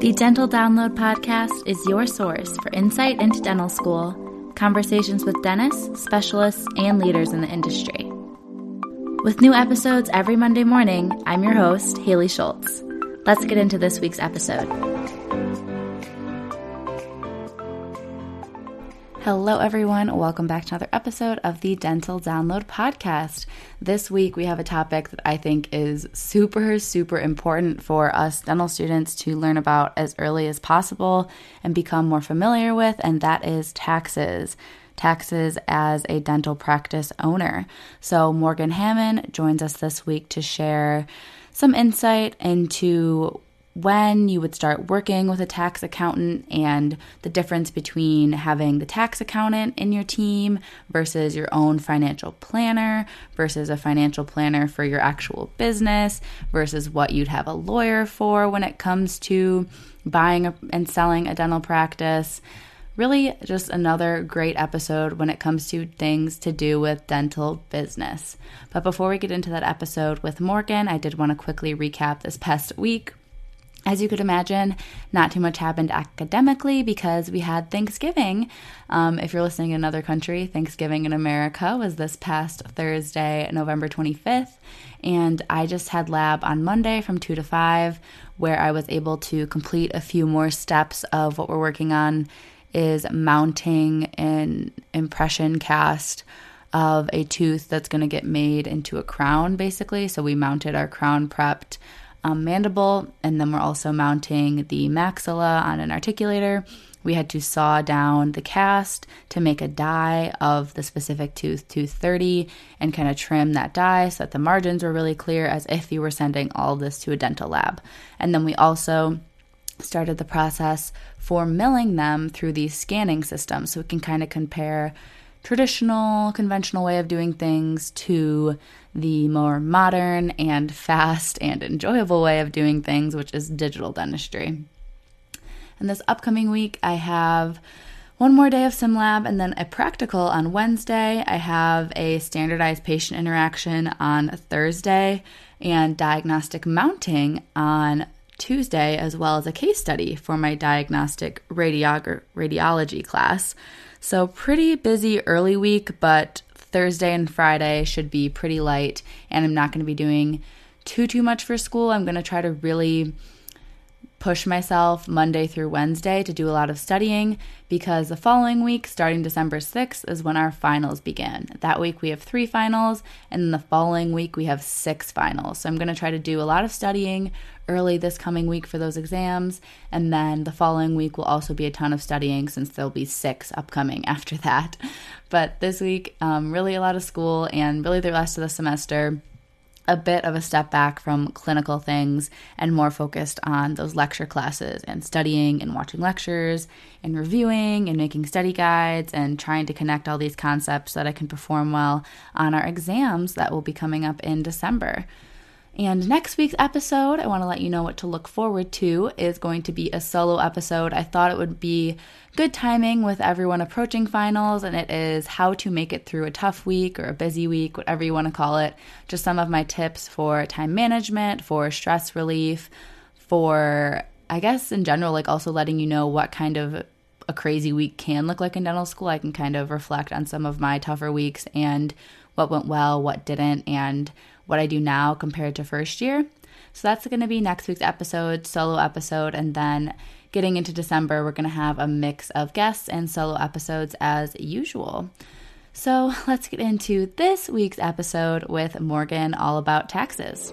The Dental Download Podcast is your source for insight into dental school, conversations with dentists, specialists, and leaders in the industry. With new episodes every Monday morning, I'm your host, Haley Schultz. Let's get into this week's episode. Hello, everyone. Welcome back to another episode of the Dental Download Podcast. This week, we have a topic that I think is super, super important for us dental students to learn about as early as possible and become more familiar with, and that is taxes taxes as a dental practice owner. So, Morgan Hammond joins us this week to share some insight into when you would start working with a tax accountant and the difference between having the tax accountant in your team versus your own financial planner versus a financial planner for your actual business versus what you'd have a lawyer for when it comes to buying and selling a dental practice. Really, just another great episode when it comes to things to do with dental business. But before we get into that episode with Morgan, I did want to quickly recap this past week as you could imagine, not too much happened academically because we had Thanksgiving. Um, if you're listening in another country, Thanksgiving in America was this past Thursday, November 25th. And I just had lab on Monday from 2 to 5, where I was able to complete a few more steps of what we're working on is mounting an impression cast of a tooth that's going to get made into a crown basically. So we mounted our crown prepped um, mandible, and then we're also mounting the maxilla on an articulator. We had to saw down the cast to make a die of the specific tooth, tooth 30, and kind of trim that die so that the margins were really clear as if you were sending all this to a dental lab. And then we also started the process for milling them through these scanning systems so we can kind of compare traditional, conventional way of doing things to the more modern and fast and enjoyable way of doing things, which is digital dentistry. And this upcoming week, I have one more day of SimLab and then a practical on Wednesday. I have a standardized patient interaction on Thursday and diagnostic mounting on Tuesday, as well as a case study for my diagnostic radiog- radiology class. So, pretty busy early week, but Thursday and Friday should be pretty light, and I'm not going to be doing too too much for school. I'm going to try to really push myself Monday through Wednesday to do a lot of studying because the following week, starting December 6th, is when our finals begin. That week we have three finals, and then the following week we have six finals. So I'm going to try to do a lot of studying early this coming week for those exams, and then the following week will also be a ton of studying since there'll be six upcoming after that. But this week, um, really a lot of school and really the rest of the semester a bit of a step back from clinical things and more focused on those lecture classes and studying and watching lectures and reviewing and making study guides and trying to connect all these concepts so that I can perform well on our exams that will be coming up in December. And next week's episode, I want to let you know what to look forward to, is going to be a solo episode. I thought it would be good timing with everyone approaching finals, and it is how to make it through a tough week or a busy week, whatever you want to call it. Just some of my tips for time management, for stress relief, for, I guess, in general, like also letting you know what kind of a crazy week can look like in dental school. I can kind of reflect on some of my tougher weeks and what went well, what didn't, and what I do now compared to first year. So that's going to be next week's episode, solo episode, and then getting into December, we're going to have a mix of guests and solo episodes as usual. So let's get into this week's episode with Morgan all about taxes.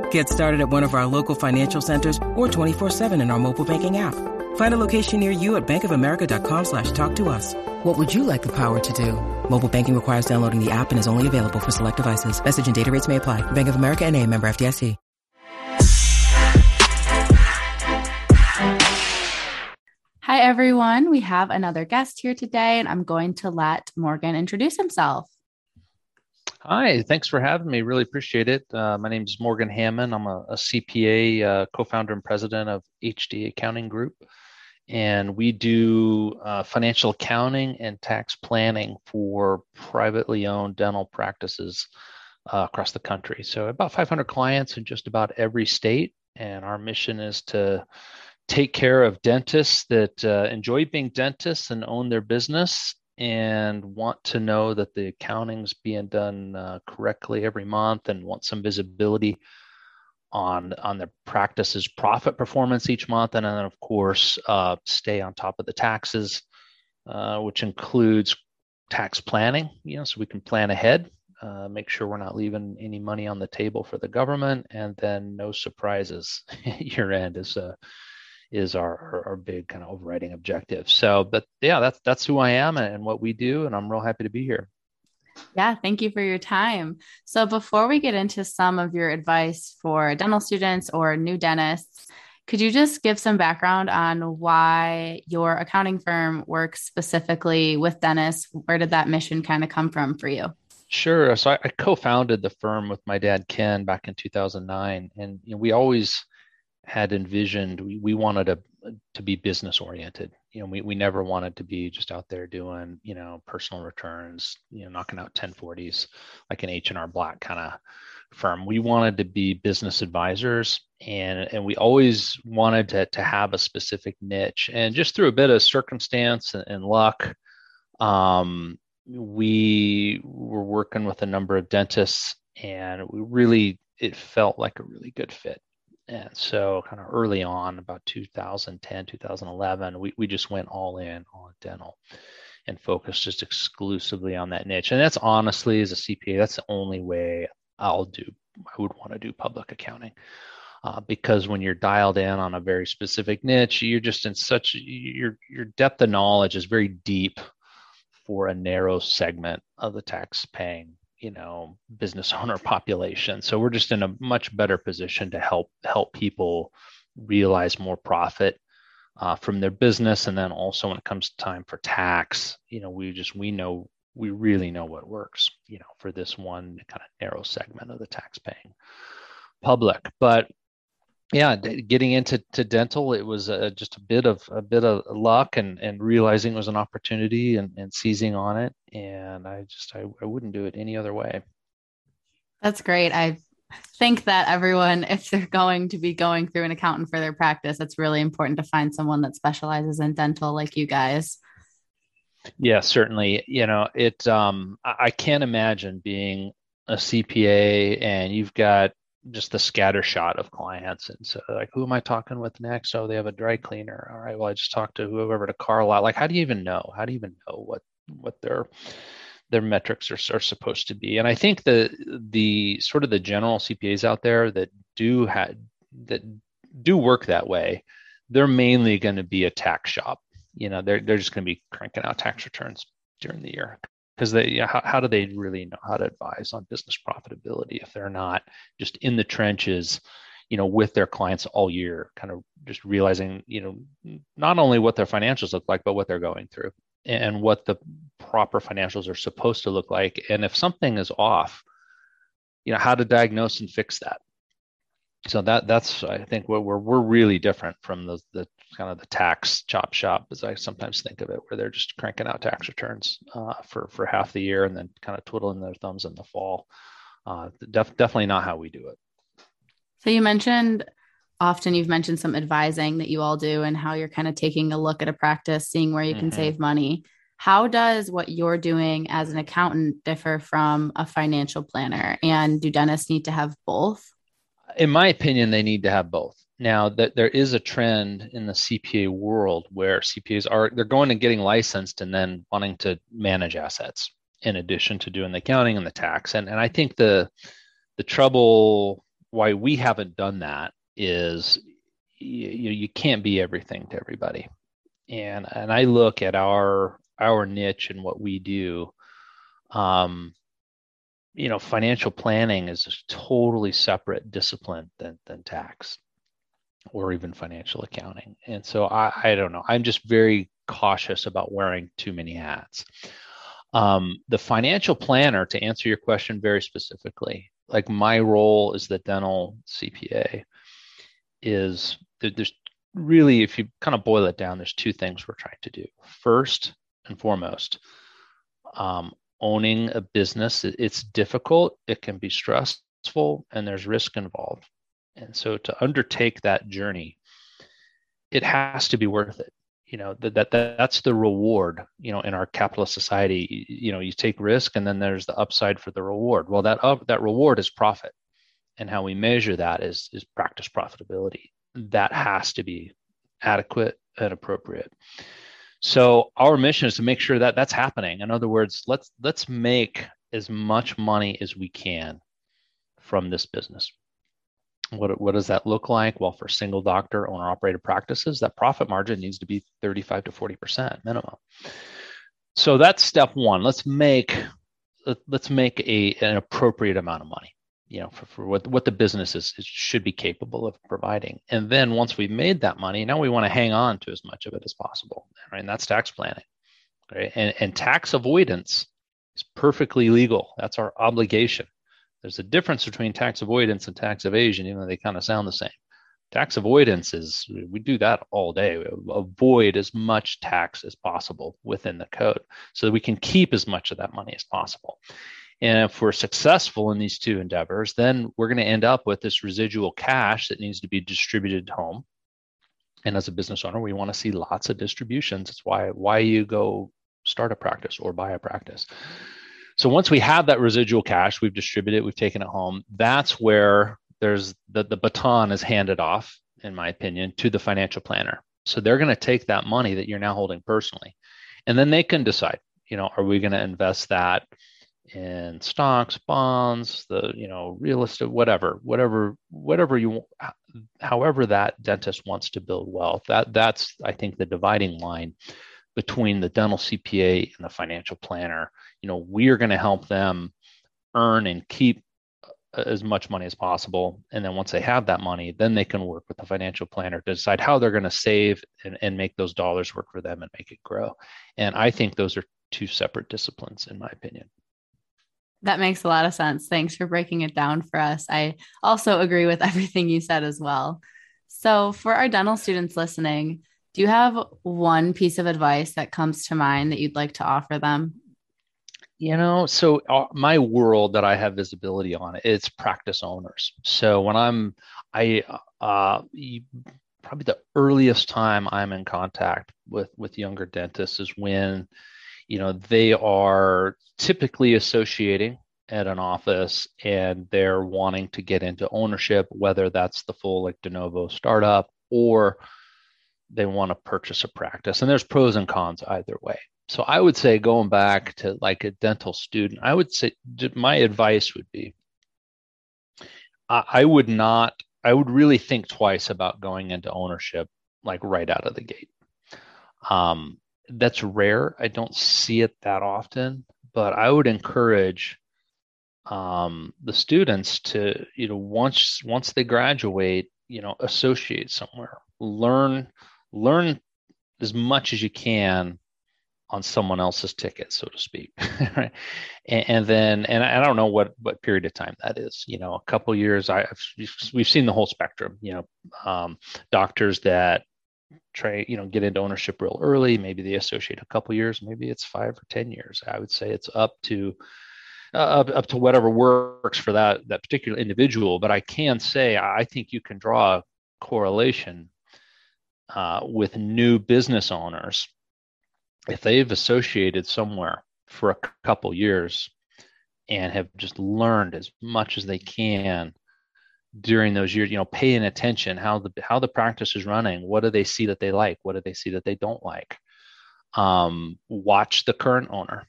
Get started at one of our local financial centers or 24-7 in our mobile banking app. Find a location near you at bankofamerica.com slash talk to us. What would you like the power to do? Mobile banking requires downloading the app and is only available for select devices. Message and data rates may apply. Bank of America and a member FDIC. Hi, everyone. We have another guest here today, and I'm going to let Morgan introduce himself. Hi, thanks for having me. Really appreciate it. Uh, my name is Morgan Hammond. I'm a, a CPA, uh, co founder and president of HD Accounting Group. And we do uh, financial accounting and tax planning for privately owned dental practices uh, across the country. So, about 500 clients in just about every state. And our mission is to take care of dentists that uh, enjoy being dentists and own their business and want to know that the accounting's being done uh, correctly every month and want some visibility on on the practice's profit performance each month. And then of course uh, stay on top of the taxes uh, which includes tax planning you know so we can plan ahead uh, make sure we're not leaving any money on the table for the government. And then no surprises year end is a is our, our, our big kind of overriding objective. So, but yeah, that's that's who I am and what we do, and I'm real happy to be here. Yeah, thank you for your time. So, before we get into some of your advice for dental students or new dentists, could you just give some background on why your accounting firm works specifically with dentists? Where did that mission kind of come from for you? Sure. So I, I co-founded the firm with my dad Ken back in 2009, and you know, we always had envisioned we, we wanted to to be business oriented. You know we, we never wanted to be just out there doing you know personal returns you know knocking out 1040s like an h&r block kind of firm. We wanted to be business advisors and and we always wanted to, to have a specific niche. And just through a bit of circumstance and, and luck um, we were working with a number of dentists and we really it felt like a really good fit and so, kind of early on, about 2010, 2011, we, we just went all in on dental and focused just exclusively on that niche. And that's honestly, as a CPA, that's the only way I'll do, I would want to do public accounting. Uh, because when you're dialed in on a very specific niche, you're just in such your your depth of knowledge is very deep for a narrow segment of the tax paying you know business owner population. So we're just in a much better position to help help people realize more profit uh, from their business. And then also when it comes to time for tax you know we just we know we really know what works you know for this one kind of narrow segment of the tax paying public. But yeah getting into to dental it was uh, just a bit of a bit of luck and and realizing it was an opportunity and, and seizing on it and i just I, I wouldn't do it any other way. That's great. I think that everyone if they're going to be going through an accountant for their practice it's really important to find someone that specializes in dental like you guys. Yeah certainly. You know it um i can't imagine being a cpa and you've got just the scatter shot of clients. And so like, who am I talking with next? Oh, they have a dry cleaner. All right. Well, I just talked to whoever to Carlisle. Like, how do you even know? How do you even know what, what their, their metrics are, are supposed to be? And I think the, the sort of the general CPAs out there that do had, that do work that way, they're mainly going to be a tax shop. You know, they're, they're just going to be cranking out tax returns during the year because they how, how do they really know how to advise on business profitability if they're not just in the trenches you know with their clients all year kind of just realizing you know not only what their financials look like but what they're going through and what the proper financials are supposed to look like? And if something is off you know how to diagnose and fix that? So that that's i think what we're we're really different from the the kind of the tax chop shop, as I sometimes think of it, where they're just cranking out tax returns uh, for for half the year and then kind of twiddling their thumbs in the fall. Uh, def- definitely not how we do it. So you mentioned often you've mentioned some advising that you all do and how you're kind of taking a look at a practice, seeing where you can mm-hmm. save money. How does what you're doing as an accountant differ from a financial planner? And do dentists need to have both? In my opinion, they need to have both now that there is a trend in the CPA world where CPAs are they're going and getting licensed and then wanting to manage assets in addition to doing the accounting and the tax. And and I think the the trouble why we haven't done that is you, you can't be everything to everybody. And and I look at our our niche and what we do. Um, you know, financial planning is a totally separate discipline than than tax or even financial accounting. And so I, I don't know. I'm just very cautious about wearing too many hats. Um, the financial planner, to answer your question very specifically, like my role as the dental CPA is there's really, if you kind of boil it down, there's two things we're trying to do. First and foremost, um, owning a business, it's difficult, it can be stressful, and there's risk involved. And so to undertake that journey, it has to be worth it. You know, that, that that's the reward, you know, in our capitalist society, you know, you take risk and then there's the upside for the reward. Well, that up, that reward is profit. And how we measure that is is practice profitability. That has to be adequate and appropriate. So our mission is to make sure that that's happening. In other words, let's let's make as much money as we can from this business. What, what does that look like? Well, for single doctor owner operated practices, that profit margin needs to be 35 to 40% minimum. So that's step one. Let's make let's make a an appropriate amount of money, you know, for, for what, what the business is, is should be capable of providing. And then once we've made that money, now we want to hang on to as much of it as possible. Right. And that's tax planning. Right. And, and tax avoidance is perfectly legal. That's our obligation. There's a difference between tax avoidance and tax evasion, even though they kind of sound the same. Tax avoidance is we do that all day. We avoid as much tax as possible within the code so that we can keep as much of that money as possible. And if we're successful in these two endeavors, then we're going to end up with this residual cash that needs to be distributed home. And as a business owner, we want to see lots of distributions. It's why why you go start a practice or buy a practice. So once we have that residual cash, we've distributed it, we've taken it home. That's where there's the, the baton is handed off, in my opinion, to the financial planner. So they're going to take that money that you're now holding personally, and then they can decide, you know, are we going to invest that in stocks, bonds, the you know real estate, whatever, whatever, whatever you, however that dentist wants to build wealth. That that's I think the dividing line between the dental CPA and the financial planner. You know, we are going to help them earn and keep uh, as much money as possible. And then once they have that money, then they can work with the financial planner to decide how they're going to save and, and make those dollars work for them and make it grow. And I think those are two separate disciplines, in my opinion. That makes a lot of sense. Thanks for breaking it down for us. I also agree with everything you said as well. So, for our dental students listening, do you have one piece of advice that comes to mind that you'd like to offer them? You know, so uh, my world that I have visibility on it's practice owners. So when I'm, I uh, probably the earliest time I'm in contact with with younger dentists is when, you know, they are typically associating at an office and they're wanting to get into ownership, whether that's the full like de novo startup or they want to purchase a practice. And there's pros and cons either way. So I would say going back to like a dental student, I would say my advice would be I would not, I would really think twice about going into ownership like right out of the gate. Um, that's rare. I don't see it that often, but I would encourage um, the students to, you know, once once they graduate, you know, associate somewhere, learn learn as much as you can on someone else's ticket, so to speak. and, and, then, and I don't know what what period of time that is. You know, a couple years. I we've seen the whole spectrum. You know, um, doctors that try, you know, get into ownership real early. Maybe they associate a couple years. Maybe it's five or ten years. I would say it's up to uh, up, up to whatever works for that that particular individual. But I can say I think you can draw a correlation uh, with new business owners, if they've associated somewhere for a couple years and have just learned as much as they can during those years you know paying attention how the how the practice is running what do they see that they like what do they see that they don't like? Um, watch the current owner.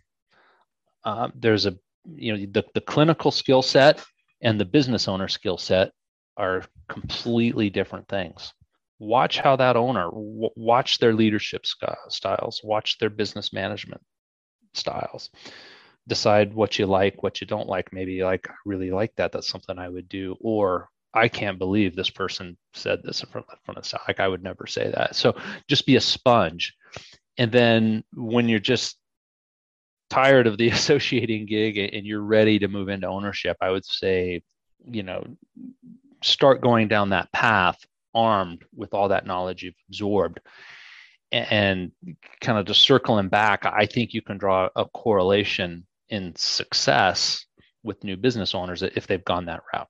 Uh, there's a you know the, the clinical skill set and the business owner skill set are completely different things watch how that owner w- watch their leadership styles watch their business management styles. Decide what you like what you don't like. Maybe like i really like that. That's something i would do. Or i can't believe this person said this in front, in front of the like i would never say that. So just be a sponge. And then when you're just tired of the associating gig and you're ready to move into ownership i would say you know start going down that path armed with all that knowledge you've absorbed and kind of just circling back i think you can draw a correlation in success with new business owners if they've gone that route.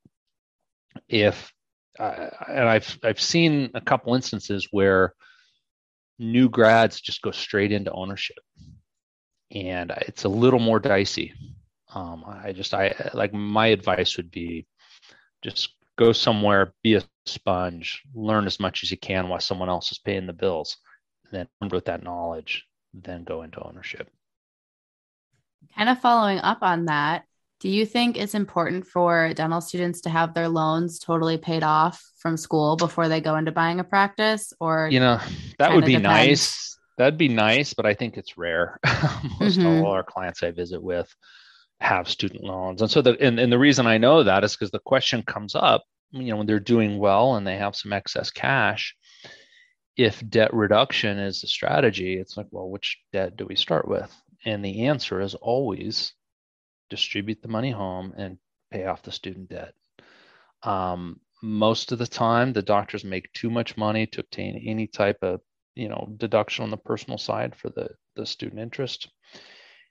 If uh, and I've I've seen a couple instances where new grads just go straight into ownership, and it's a little more dicey. Um, I just I like my advice would be just go somewhere, be a sponge, learn as much as you can while someone else is paying the bills, then with that knowledge, then go into ownership. Kind of following up on that, do you think it's important for dental students to have their loans totally paid off from school before they go into buying a practice? Or, you know, that would be depends? nice. That'd be nice, but I think it's rare. Most mm-hmm. all our clients I visit with have student loans. And so the and, and the reason I know that is because the question comes up, you know, when they're doing well and they have some excess cash, if debt reduction is the strategy, it's like, well, which debt do we start with? And the answer is always distribute the money home and pay off the student debt. Um, most of the time, the doctors make too much money to obtain any type of you know deduction on the personal side for the the student interest.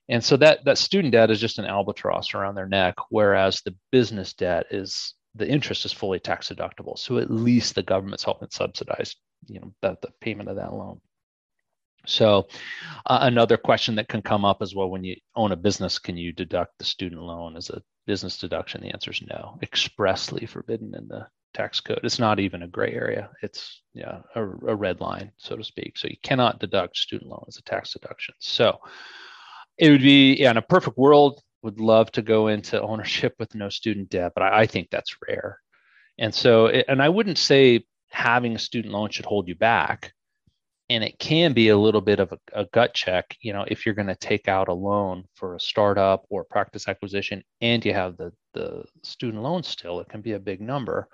And so that that student debt is just an albatross around their neck, whereas the business debt is the interest is fully tax deductible. So at least the government's helping subsidize you know the, the payment of that loan. So, uh, another question that can come up as well when you own a business, can you deduct the student loan as a business deduction? The answer is no, expressly forbidden in the tax code. It's not even a gray area. It's yeah, a, a red line, so to speak. So you cannot deduct student loan as a tax deduction. So it would be yeah, in a perfect world, would love to go into ownership with no student debt, but I, I think that's rare. And so, it, and I wouldn't say having a student loan should hold you back and it can be a little bit of a, a gut check you know if you're going to take out a loan for a startup or practice acquisition and you have the the student loan still it can be a big number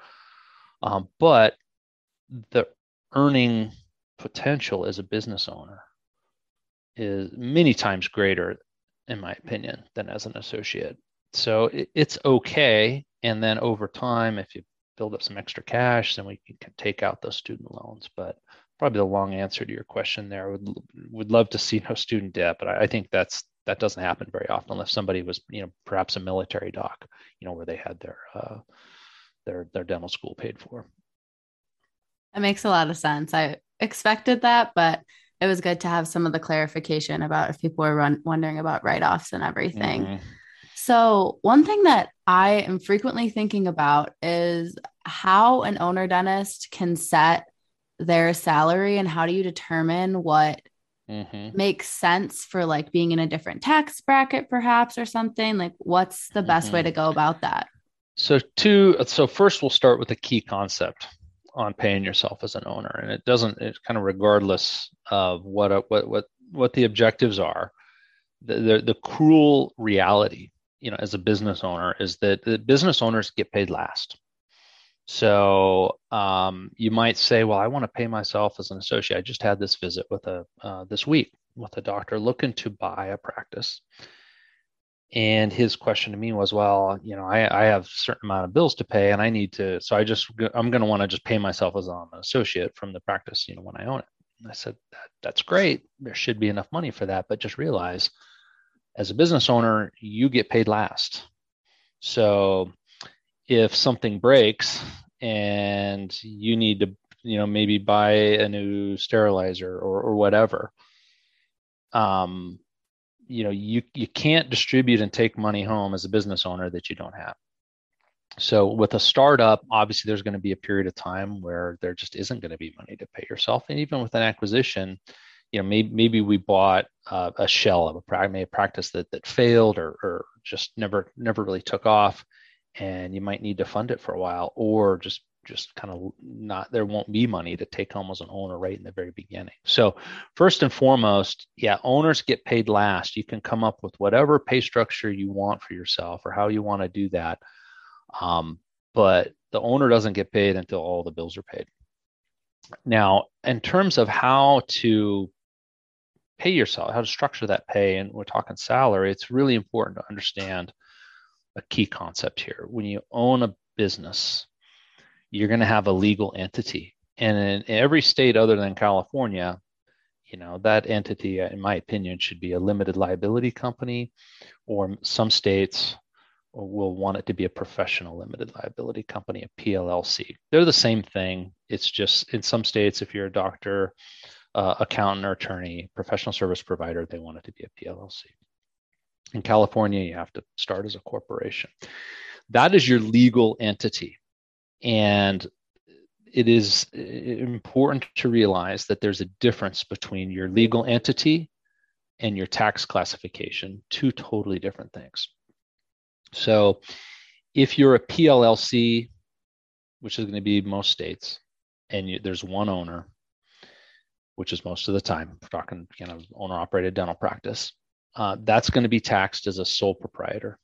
um, but the earning potential as a business owner is many times greater in my opinion than as an associate so it, it's okay and then over time if you build up some extra cash then we can take out those student loans but probably the long answer to your question there. Would would love to see no student debt, but I, I, think that's that doesn't happen very often unless somebody was you know perhaps a military doc, you know, where they had their uh, their their dental school paid for. That makes a lot of sense. I expected that, but it was good to have some of the clarification about if people were run, wondering about write offs and everything. Mm-hmm. So, one thing that I am frequently thinking about is how an owner dentist can set their salary and how do you determine what mm-hmm. makes sense for like being in a different tax bracket perhaps or something like what's the best mm-hmm. way to go about that so two so first we'll start with a key concept on paying yourself as an owner and it doesn't it's kind of regardless of what what what what the objectives are the, the, the cruel reality you know as a business owner is that the business owners get paid last so um, you might say, well, I want to pay myself as an associate. I just had this visit with a uh, this week with a doctor looking to buy a practice. And his question to me was, well, you know, I, I have a certain amount of bills to pay and I need to, so I just, I'm going to want to just pay myself as an associate from the practice, you know, when I own it. And I said, that, that's great. There should be enough money for that. But just realize as a business owner, you get paid last. So if something breaks and you need to you know maybe buy a new sterilizer or, or whatever um you know you you can't distribute and take money home as a business owner that you don't have So with a startup, obviously there's going to be a period of time where there just isn't going to be money to pay yourself. And even with an acquisition, you know, maybe, maybe we bought uh, a shell of a, a practice that, that failed or, or just never, never really took off and you might need to fund it for a while or just just kind of not there won't be money to take home as an owner right in the very beginning. So first and foremost yeah owners get paid last. You can come up with whatever pay structure you want for yourself or how you want to do that um, but the owner doesn't get paid until all the bills are paid. Now in terms of how to pay yourself how to structure that pay and we're talking salary it's really important to understand a key concept here. When you own a business you're going to have a legal entity. And in every state other than California, you know, that entity, in my opinion, should be a limited liability company, or some states will want it to be a professional limited liability company, a PLLC. They're the same thing. It's just in some states, if you're a doctor, uh, accountant, or attorney, professional service provider, they want it to be a PLLC. In California, you have to start as a corporation. That is your legal entity. And it is important to realize that there's a difference between your legal entity and your tax classification, two totally different things. So if you're a PLLC, which is going to be most states, and you, there's one owner, which is most of the time, we're talking you know owner operated dental practice, uh, that's going to be taxed as a sole proprietor.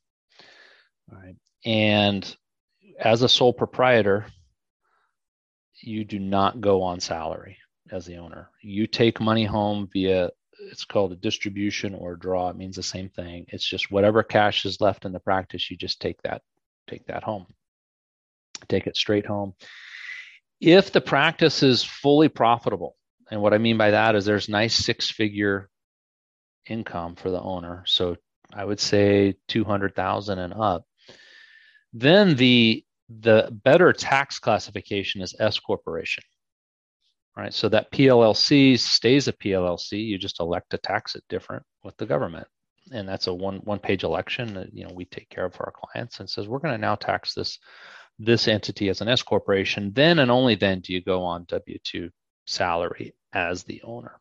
All right. And as a sole proprietor, you do not go on salary as the owner. You take money home via it's called a distribution or a draw. It means the same thing. It's just whatever cash is left in the practice, you just take that take that home. Take it straight home. If the practice is fully profitable, and what I mean by that is there's nice six-figure income for the owner. So I would say 200,000 and up then the the better tax classification is S corporation. Right? So that PLLC stays a PLLC, you just elect to tax it different with the government. And that's a one one page election that you know we take care of for our clients and says we're going to now tax this this entity as an S corporation. Then and only then do you go on W2 salary as the owner.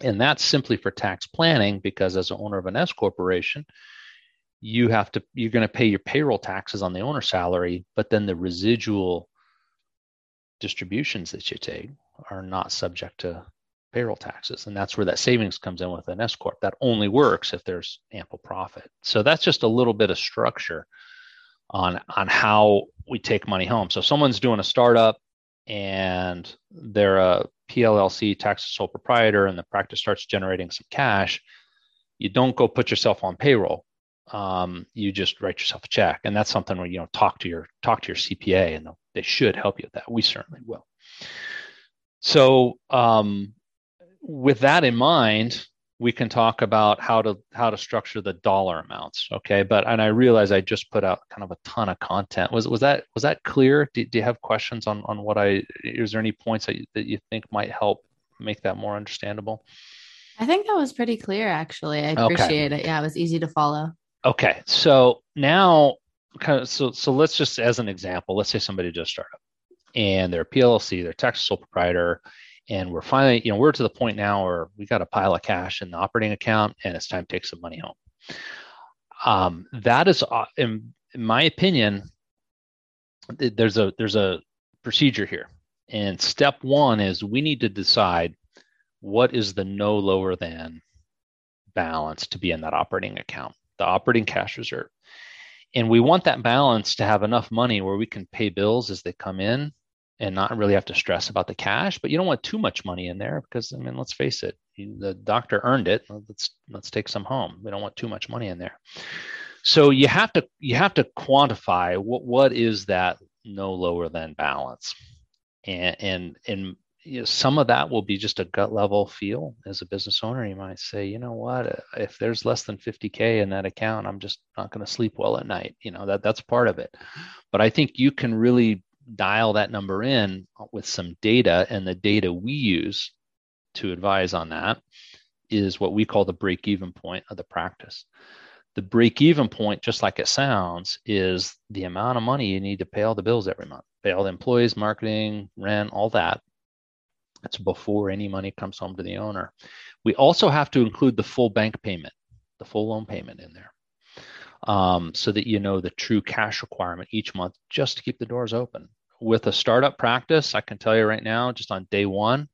And that's simply for tax planning because as an owner of an S corporation, you have to you're going to pay your payroll taxes on the owner salary but then the residual distributions that you take are not subject to payroll taxes. And that's where that savings comes in with an s corp. That only works if there's ample profit. So that's just a little bit of structure on on how we take money home. So someone's doing a startup and they're a PLLC tax sole proprietor and the practice starts generating some cash. You don't go put yourself on payroll um, you just write yourself a check, and that's something where you know talk to your talk to your CPA, and they should help you with that. We certainly will. So, um, with that in mind, we can talk about how to how to structure the dollar amounts. Okay, but and I realize I just put out kind of a ton of content. Was was that was that clear? Do, do you have questions on on what I? Is there any points that you, that you think might help make that more understandable? I think that was pretty clear, actually. I appreciate okay. it. Yeah, it was easy to follow. Okay, so now, so so let's just as an example, let's say somebody just started and they're a PLLC, they're tax sole proprietor, and we're finally, you know, we're to the point now where we got a pile of cash in the operating account, and it's time to take some money home. Um, that is, uh, in, in my opinion, there's a there's a procedure here, and step one is we need to decide what is the no lower than balance to be in that operating account the operating cash reserve. And we want that balance to have enough money where we can pay bills as they come in and not really have to stress about the cash. But you don't want too much money in there because I mean, let's face it, the doctor earned it. Let's let's take some home. We don't want too much money in there. So you have to you have to quantify what what is that no lower than balance. And and and you know, some of that will be just a gut level feel as a business owner. You might say, you know what, uh, if there's less than 50k in that account, I'm just not going to sleep well at night. You know that that's part of it. But I think you can really dial that number in with some data, and the data we use to advise on that is what we call the break even point of the practice. The break even point, just like it sounds, is the amount of money you need to pay all the bills every month, pay all the employees, marketing, rent, all that. That's before any money comes home to the owner. We also have to include the full bank payment, the full loan payment in there, um, so that you know the true cash requirement each month just to keep the doors open. With a startup practice, I can tell you right now, just on day one,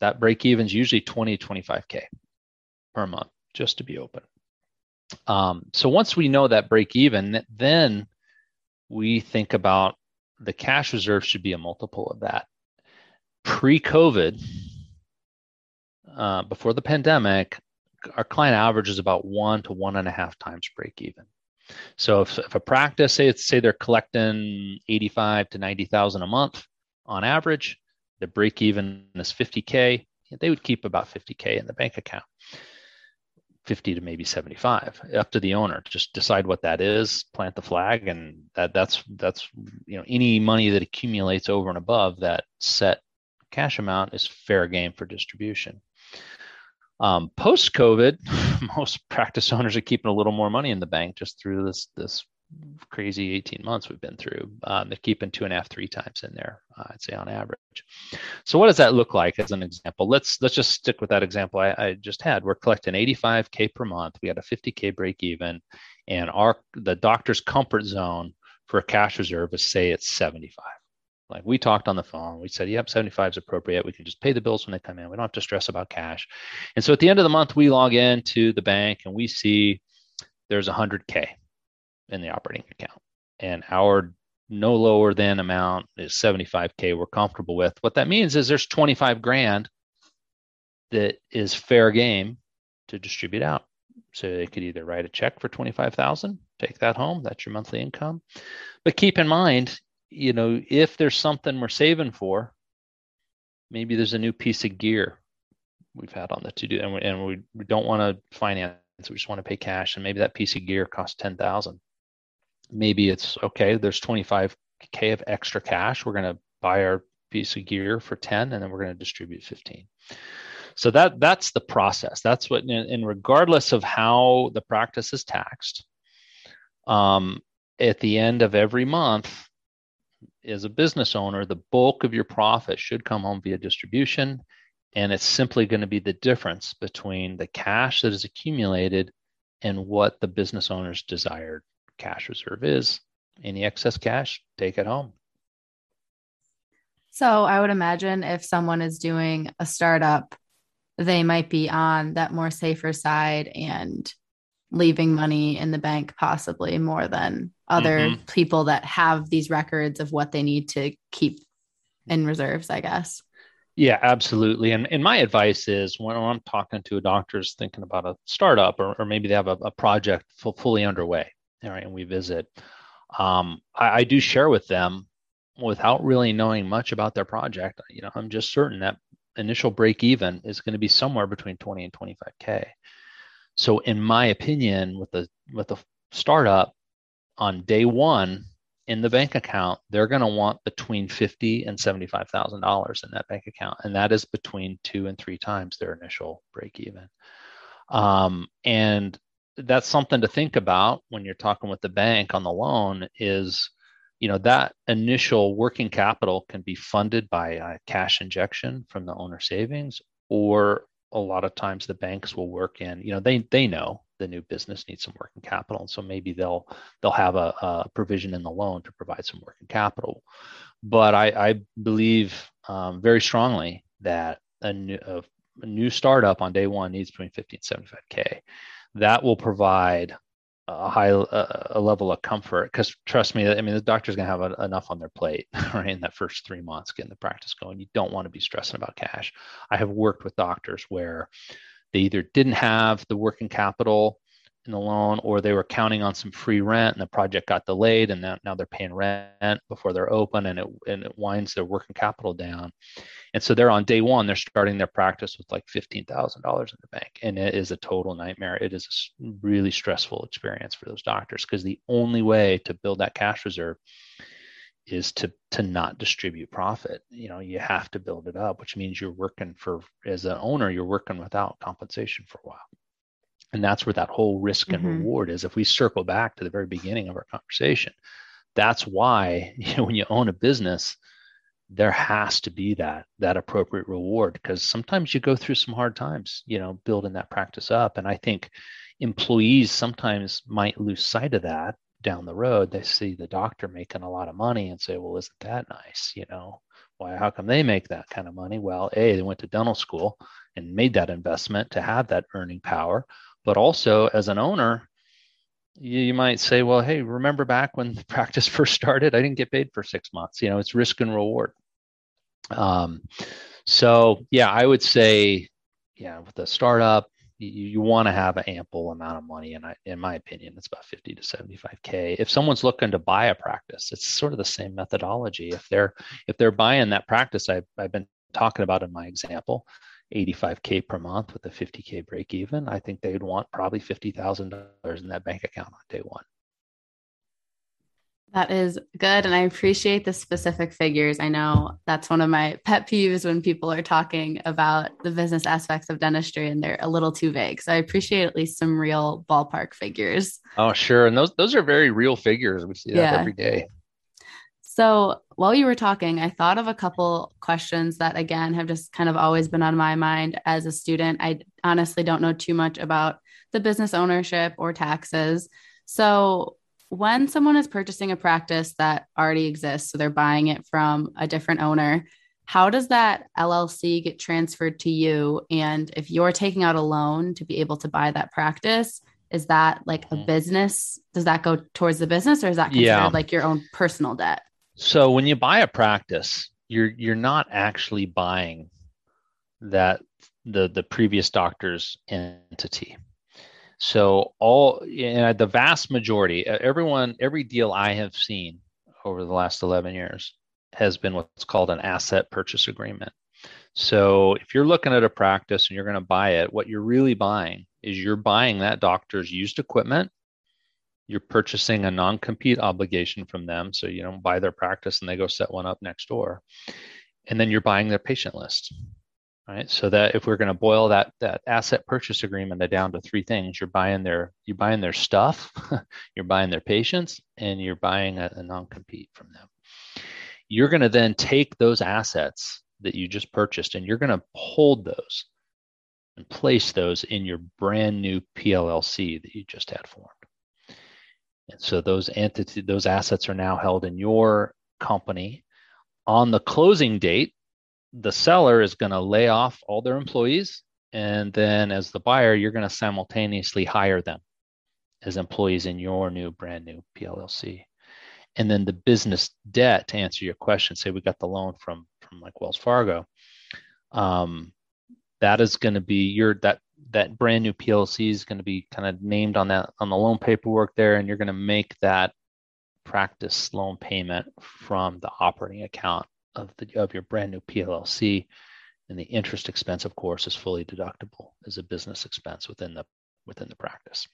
that break even is usually 20 to 25k per month just to be open um, so once we know that break even then we think about the cash reserve should be a multiple of that pre-covid uh, before the pandemic our client average is about one to one and a half times break even so if, if a practice say say they're collecting 85 to 90000 a month on average the break even is 50K, they would keep about 50K in the bank account. 50 to maybe 75 up to the owner just decide what that is plant the flag and that that's that's you know any money that accumulates over and above that set cash amount is fair game for distribution um, post covid most practice owners are keeping a little more money in the bank just through this this crazy 18 months we've been through. Um, they're keeping two and a half, three times in there, uh, I'd say on average. So what does that look like as an example? Let's let's just stick with that example I, I just had. We're collecting 85k per month. We had a 50k break even, and our the doctor's comfort zone for a cash reserve is say it's 75. Like we talked on the phone, we said, yep, 75 is appropriate. We can just pay the bills when they come in. We don't have to stress about cash. And so at the end of the month, we log into the bank and we see there's 100K in the operating account. And our no lower than amount is 75K we're comfortable with. What that means is there's 25 grand that is fair game to distribute out. So they could either write a check for 25,000, take that home, that's your monthly income. But keep in mind, you know, if there's something we're saving for, maybe there's a new piece of gear we've had on the to do and we, and we, we don't want to finance, we just want to pay cash and maybe that piece of gear costs 10,000 maybe it's okay, there's 25K of extra cash. We're going to buy our piece of gear for 10 and then we're going to distribute 15. So that that's the process. That's what, and regardless of how the practice is taxed, um, at the end of every month, as a business owner, the bulk of your profit should come home via distribution. And it's simply going to be the difference between the cash that is accumulated and what the business owner's desired cash reserve is. Any excess cash, take it home. So I would imagine if someone is doing a startup, they might be on that more safer side and leaving money in the bank possibly more than other mm-hmm. people that have these records of what they need to keep in reserves, I guess. Yeah, absolutely. And and my advice is when I'm talking to a doctor's thinking about a startup or, or maybe they have a, a project full, fully underway, right, and we visit, um, I, I do share with them without really knowing much about their project. You know, I'm just certain that initial break even is going to be somewhere between 20 and 25k. So, in my opinion, with the with the startup on day one in the bank account, they're going to want between fifty and seventy-five thousand dollars in that bank account, and that is between two and three times their initial break even. Um, and that's something to think about when you're talking with the bank on the loan is you know that initial working capital can be funded by a cash injection from the owner savings or a lot of times the banks will work in you know they they know the new business needs some working capital and so maybe they'll they'll have a, a provision in the loan to provide some working capital. But i, I believe um, very strongly that a new, a, a new startup on day one needs between 50 and 75k that will provide a high a level of comfort because trust me i mean the doctor's going to have a, enough on their plate right in that first three months getting the practice going. You don't want to be stressing about cash. I have worked with doctors where they either didn't have the working capital in the loan or they were counting on some free rent and the project got delayed and now, now they're paying rent before they're open and it, and it winds their working capital down. And so they're on day one they're starting their practice with like $15000 in the bank and it is a total nightmare. It is a really stressful experience for those doctors because the only way to build that cash reserve is to to not distribute profit. You know you have to build it up which means you're working for as an owner you're working without compensation for a while And that's where that whole risk and Mhm. reward is. If we circle back to the very beginning of our conversation, that's why you know when you own a business, there has to be that that appropriate reward because sometimes you go through some hard times, you know, building that practice up. And I think employees sometimes might lose sight of that down the road. They see the doctor making a lot of money and say, well, isn't that nice? You know, why, how come they make that kind of money? Well, A, they went to dental school and made that investment to have that earning power. But also as an owner, you, you might say, well, hey, remember back when the practice first started, I didn't get paid for six months. You know, it's risk and reward. Um, so yeah, I would say, yeah, with a startup, you, you want to have an ample amount of money, and I, in my opinion, it's about 50 to 75k. If someone's looking to buy a practice, it's sort of the same methodology. If they're if they're buying that practice, I've, I've been talking about in my example, 85k per month with a 50k break even, I think they'd want probably $50,000 in that bank account on day one. That is good. And I appreciate the specific figures. I know that's one of my pet peeves when people are talking about the business aspects of dentistry and they're a little too vague. So I appreciate at least some real ballpark figures. Oh, sure. And those those are very real figures. We see that Yeah. every day. So while you were talking, I thought of a couple questions that, again, have just kind of always been on my mind as a student. I honestly don't know too much about the business ownership or taxes. So when someone is purchasing a practice that already exists, so they're buying it from a different owner, how does that LLC get transferred to you? And if you're taking out a loan to be able to buy that practice, is that like a Mhm. business? Does that go towards the business or is that considered Yeah. like your own personal debt? So when you buy a practice, you're you're not actually buying that the the previous doctor's entity. So all and the vast majority, everyone, every deal I have seen over the last 11 years has been what's called an asset purchase agreement. So if you're looking at a practice and you're going to buy it, what you're really buying is you're buying that doctor's used equipment you're purchasing a non-compete obligation from them so you don't buy their practice and they go set one up next door. And then you're buying their patient list right? So that if we're going to boil that that asset purchase agreement down to three things you're buying their you're buying their stuff you're buying their patients and you're buying a, a non-compete from them. You're going to then take those assets that you just purchased and you're going to hold those and place those in your brand new PLLC that you just had formed and so those entity, those assets are now held in your company. On the closing date, the seller is going to lay off all their employees. And then as the buyer, you're going to simultaneously hire them as employees in your new brand new PLLC. And then the business debt, to answer your question, say we got the loan from from like Wells Fargo, um, that is going to be your that that brand new PLC is going to be kind of named on that on the loan paperwork there, and you're going to make that practice loan payment from the operating account of the of your brand new PLC, and the interest expense, of course, is fully deductible as a business expense within the within the practice.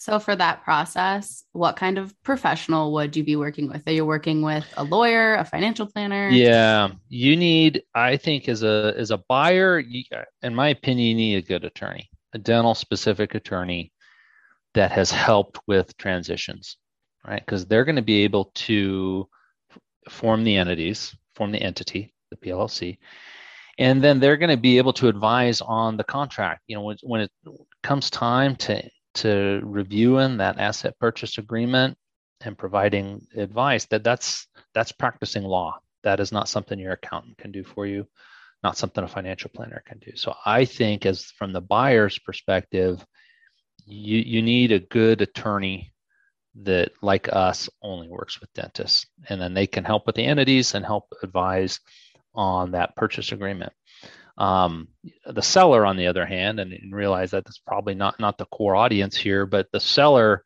So for that process, what kind of professional would you be working with? Are you working with a lawyer, a financial planner? Yeah, you need. I think as a as a buyer, you, in my opinion, you need a good attorney, a dental specific attorney that has helped with transitions, right? Because they're going to be able to form the entities, form the entity, the PLLC, and then they're going to be able to advise on the contract. You know, when when it comes time to to reviewing that asset purchase agreement and providing advice that that's that's practicing law. That is not something your accountant can do for you not something a financial planner can do. So i think as from the buyer's perspective you you need a good attorney that like us only works with dentists. And then they can help with the entities and help advise on that purchase agreement um, the seller, on the other hand, and, and, realize that that's probably not not the core audience here, but the seller,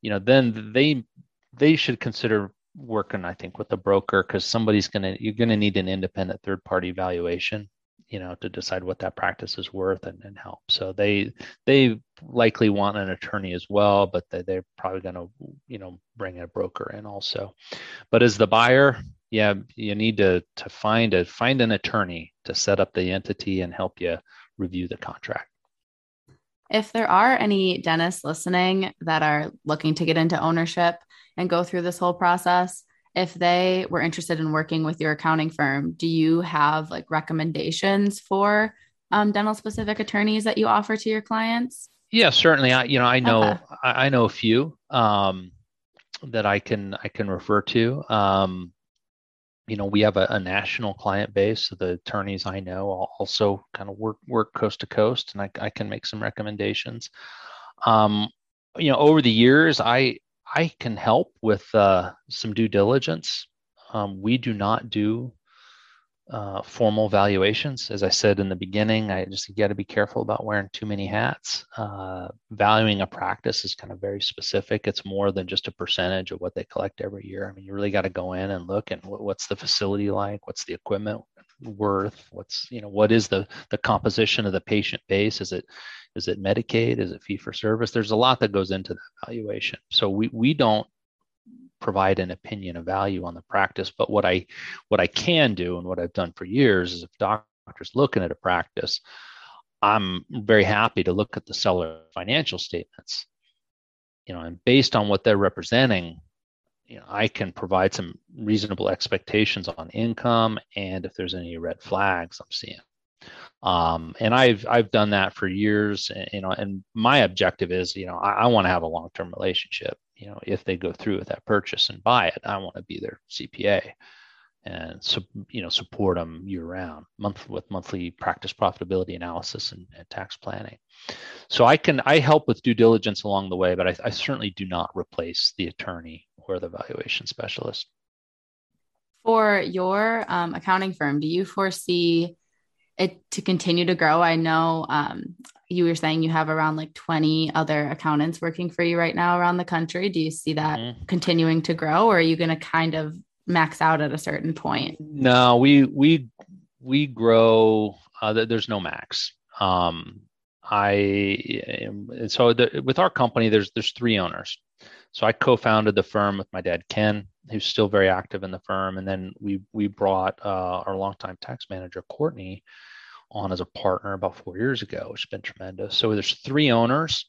you know, then they they should consider working, I think, with the broker because somebody's gonna you're gonna need an independent third party valuation, you know, to decide what that practice is worth and, and help. So they they likely want an attorney as well, but they, they're probably gonna you know bring a broker in also. But as the buyer, yeah, you need to to find a find an attorney to set up the entity and help you review the contract. If there are any dentists listening that are looking to get into ownership and go through this whole process, if they were interested in working with your accounting firm, do you have like recommendations for um, dental specific attorneys that you offer to your clients? Yeah, certainly. I you know I know okay. I, I, know a few um, that I can I can refer to. Um, you know, we have a, a, national client base. So the attorneys I know also kind of work work coast to coast, and I, I can make some recommendations. Um, you know, over the years, I I can help with uh, some due diligence. Um, we do not do uh, formal valuations. As I said in the beginning, I just got to be careful about wearing too many hats. Uh, valuing a practice is kind of very specific. It's more than just a percentage of what they collect every year. I mean, you really got to go in and look and what's the facility like, what's the equipment worth, what's you know what is the the composition of the patient base? Is it is it Medicaid? Is it fee for service? There's a lot that goes into that valuation. So we we don't provide an opinion of value on the practice. But what I what I can do and what I've done for years is if doctors looking at a practice, I'm very happy to look at the seller financial statements. You know, and based on what they're representing, you know, I can provide some reasonable expectations on income and if there's any red flags I'm seeing. Um, and I've I've done that for years. And, you know, and my objective is, you know, I, I want to have a long term relationship. You know, if they go through with that purchase and buy it, I want to be their CPA and so you know support them year round, month with monthly practice profitability analysis and, and, tax planning. So I can I help with due diligence along the way, but I, I certainly do not replace the attorney or the valuation specialist. For your um, accounting firm, do you foresee it to continue to grow? I know um, you were saying you have around like 20 other accountants working for you right now around the country. Do you see that mm-hmm. continuing to grow or are you going to kind of max out at a certain point? No, we, we, we grow, uh, there's no max. Um, I, so the, with our company, there's, there's three owners. So I co-founded the firm with my dad, Ken, who's still very active in the firm. And then we, we brought uh, our longtime tax manager, Courtney, on as a partner about four years ago, which has been tremendous. So there's three owners,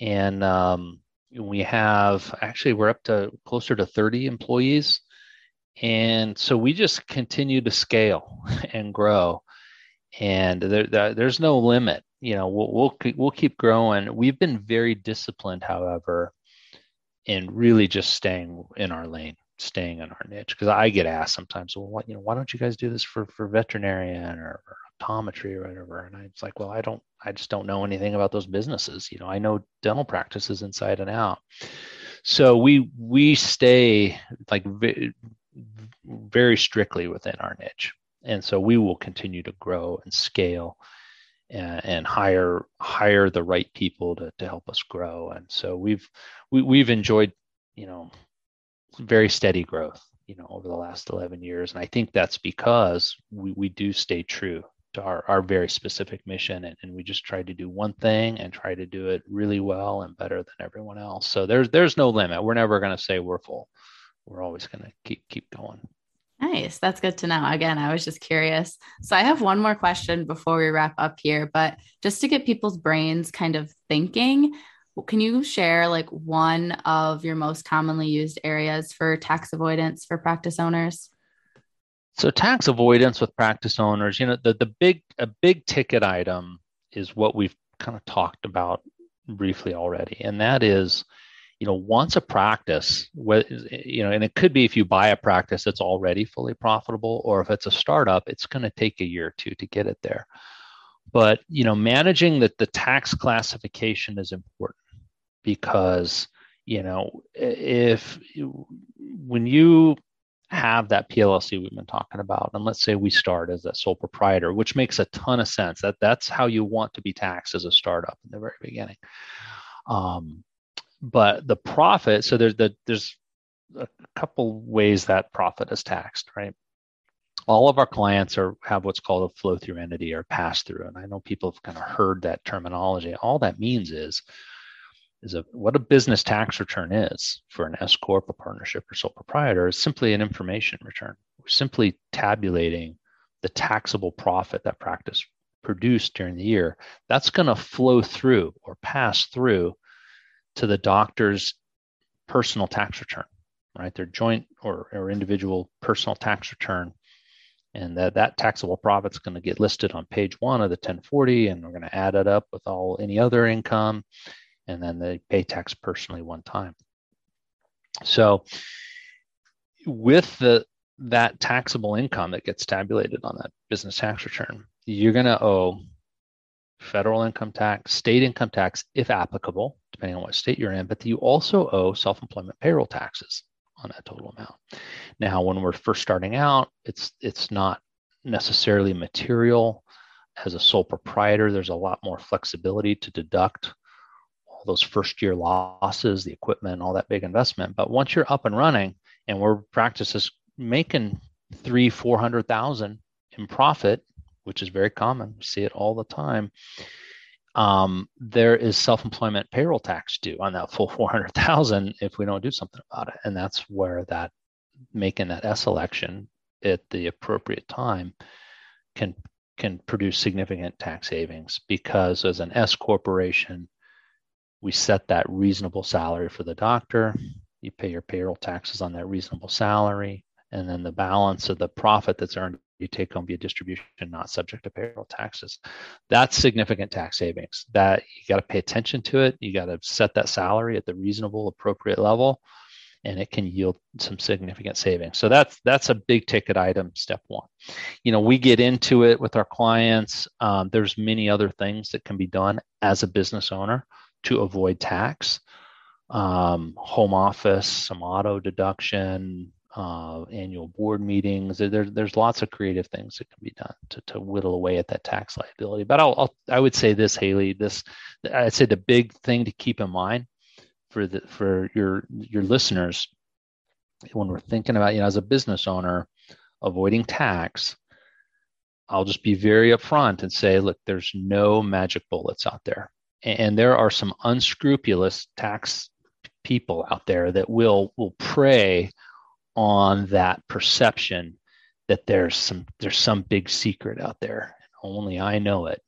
and um, we have actually we're up to closer to 30 employees, and so we just continue to scale and grow, and there, there, there's no limit. You know, we'll, we'll we'll keep growing. We've been very disciplined, however, in really just staying in our lane staying in our niche because I get asked sometimes, well, what, you know, why don't you guys do this for for veterinarian or, or optometry or whatever. And I was like, well, I don't, I just don't know anything about those businesses. You know, I know dental practices inside and out. So we we stay like very, very strictly within our niche, and so we will continue to grow and scale, and, and hire hire the right people to to help us grow. And so we've we, we've enjoyed, you know, very steady growth you know over the last 11 years and i think that's because we, we do stay true to our, our very specific mission and, and we just try to do one thing and try to do it really well and better than everyone else. So there's there's no limit. We're never going to say we're full. We're always going to keep keep going. Nice. That's good to know. Again i was just curious. So i have one more question before we wrap up here but just to get people's brains kind of thinking can you share like one of your most commonly used areas for tax avoidance for practice owners so tax avoidance with practice owners, you know, the, the big a big ticket item is what we've kind of talked about briefly already, and that is, you know, once a practice, you know, and it could be if you buy a practice that's already fully profitable, or if it's a startup, it's going to take a year or two to get it there. But you know, managing that the tax classification is important because you know if when you have that PLLC we've been talking about. And let's say we start as a sole proprietor, which makes a ton of sense. That that's how you want to be taxed as a startup in the very beginning. Um, but the profit, so there's the, there's a couple ways that profit is taxed, right? All of our clients are have what's called a flow through entity or pass through, and I know people have kind of heard that terminology. All that means is is a, what a business tax return is for an S corp, a partnership, or sole proprietor is simply an information return. We're simply tabulating the taxable profit that practice produced during the year, that's going to flow through or pass through to the doctor's personal tax return, right? Their joint or, or individual personal tax return. And that, that taxable profit is going to get listed on page one of the 1040, and we're going to add it up with all any other income, and then they pay tax personally one time. So, with the that taxable income that gets tabulated on that business tax return, you're going to owe federal income tax, state income tax, if applicable, depending on what state you're in, but you also owe self employment payroll taxes on that total amount. Now, when we're first starting out, it's it's not necessarily material. As a sole proprietor, there's a lot more flexibility to deduct all those first year losses, the equipment, all that big investment. But once you're up and running, and we're practices making three, four hundred thousand in profit which is very common. We see it all the time. Um, there is self-employment payroll tax due on that full 400,000 if we don't do something about it. And that's where that making that S election at the appropriate time can can produce significant tax savings because as an S corporation, we set that reasonable salary for the doctor. You pay your payroll taxes on that reasonable salary, and then the balance of the profit that's earned you take home via distribution, not subject to payroll taxes. That's significant tax savings. That you got to pay attention to it. You got to set that salary at the reasonable, appropriate level, and it can yield some significant savings. So that's that's a big ticket item. Step one. You know, we get into it with our clients. Um, there's many other things that can be done as a business owner to avoid tax. Um, home office, some auto deduction, uh, annual board meetings. There, there's lots of creative things that can be done to, to whittle away at that tax liability. But I'll, I'll, I would say this, Haley. This I'd say the big thing to keep in mind for the for your your listeners when we're thinking about you know as a business owner avoiding tax. I'll just be very upfront and say, look, there's no magic bullets out there, and there are some unscrupulous tax people out there that will will prey on that perception that there's some there's some big secret out there. Only i know it.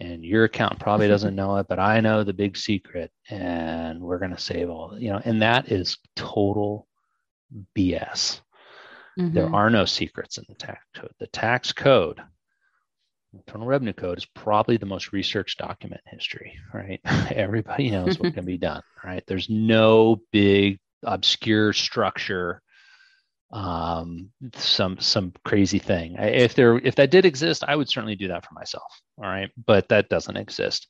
And your accountant probably doesn't know it but i know the big secret and we're going to save all you know and that is total bs mm-hmm. there are no secrets in the tax code the tax code internal revenue code is probably the most researched document in history right everybody knows what can be done right there's no big obscure structure um, some some crazy thing. If there if that did exist, I would certainly do that for myself. All right, but that doesn't exist.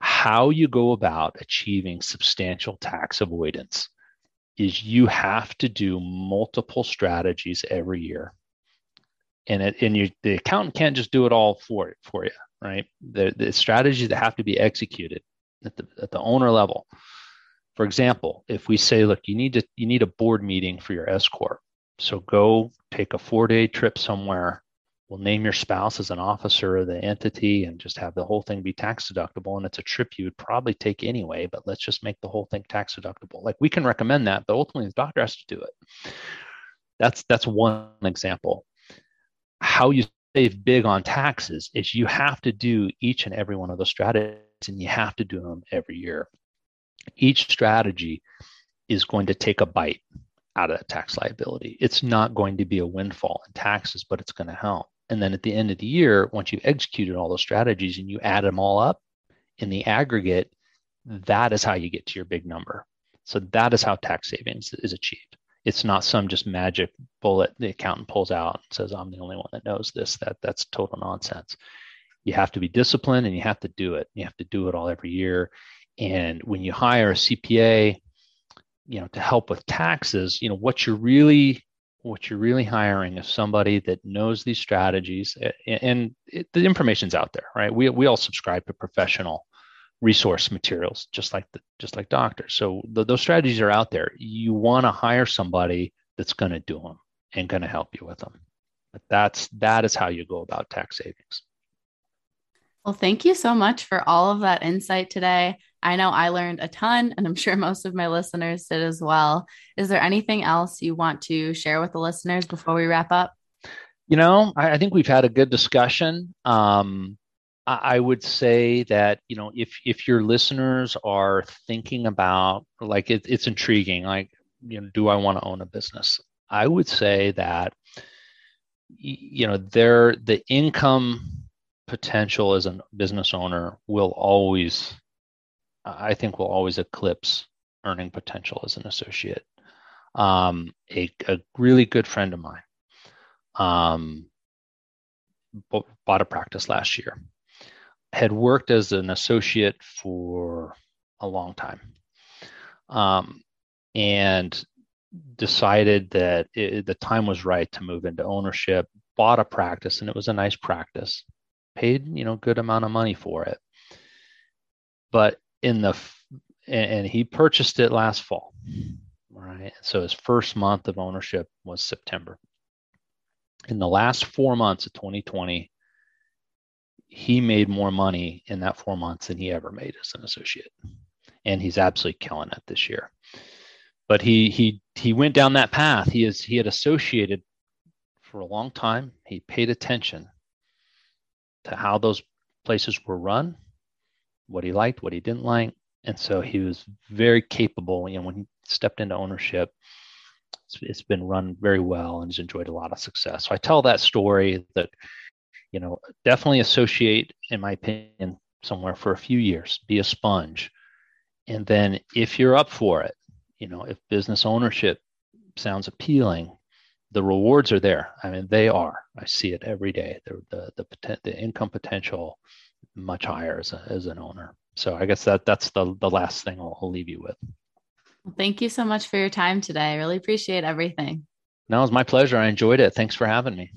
How you go about achieving substantial tax avoidance is you have to do multiple strategies every year, and it and you the accountant can't just do it all for it for you. Right, the the strategies that have to be executed at the at the owner level. For example, if we say, look, you need to you need a board meeting for your S corp so go take a four day trip somewhere. We'll name your spouse as an officer of the entity and just have the whole thing be tax deductible. And it's a trip you would probably take anyway, but let's just make the whole thing tax deductible. Like we can recommend that, but ultimately the doctor has to do it. That's that's one example. How you save big on taxes is you have to do each and every one of those strategies and you have to do them every year. Each strategy is going to take a bite out of that tax liability. It's not going to be a windfall in taxes, but it's going to help. And then at the end of the year, once you've executed all those strategies and you add them all up in the aggregate, that is how you get to your big number. So that is how tax savings is achieved. It's not some just magic bullet the accountant pulls out and says, I'm the only one that knows this. That that's total nonsense. You have to be disciplined and you have to do it. You have to do it all every year. And when you hire a CPA, you know to help with taxes you know what you're really what you're really hiring is somebody that knows these strategies and it, the information's out there right we, we all subscribe to professional resource materials just like the, just like doctors so the, those strategies are out there you want to hire somebody that's going to do them and going to help you with them but that's that is how you go about tax savings well, thank you so much for all of that insight today. I know I learned a ton, and I'm sure most of my listeners did as well. Is there anything else you want to share with the listeners before we wrap up? You know, I, I think we've had a good discussion. Um, I would say that you know if if your listeners are thinking about like it, it's intriguing, like you know, do I want to own a business? I would say that you know their the income potential as a business owner will always I think will always eclipse earning potential as an associate. Um, a, a really good friend of mine um, bought a practice last year had worked as an associate for a long time um, and decided that it, the time was right to move into ownership bought a practice and it was a nice practice paid you know good amount of money for it but in the and, and he purchased it last fall right so his first month of ownership was september in the last four months of 2020 he made more money in that four months than he ever made as an associate. And he's absolutely killing it this year. But he he he went down that path. He is he had associated for a long time. He paid attention to how those places were run, what he liked, what he didn't like. And so he was very capable. You know, when he stepped into ownership, it's, it's been run very well and he's enjoyed a lot of success. So I tell that story that you know, definitely associate, in my opinion, somewhere for a few years, be a sponge. And then if you're up for it, you know, if business ownership sounds appealing, the rewards are there. I mean, they are. I see it every day. The the the, the income potential much higher as, a, as an owner. So I guess that that's the the last thing I'll, I'll leave you with. Well, thank you so much for your time today. I really appreciate everything. No, it was my pleasure. I enjoyed it. Thanks for having me.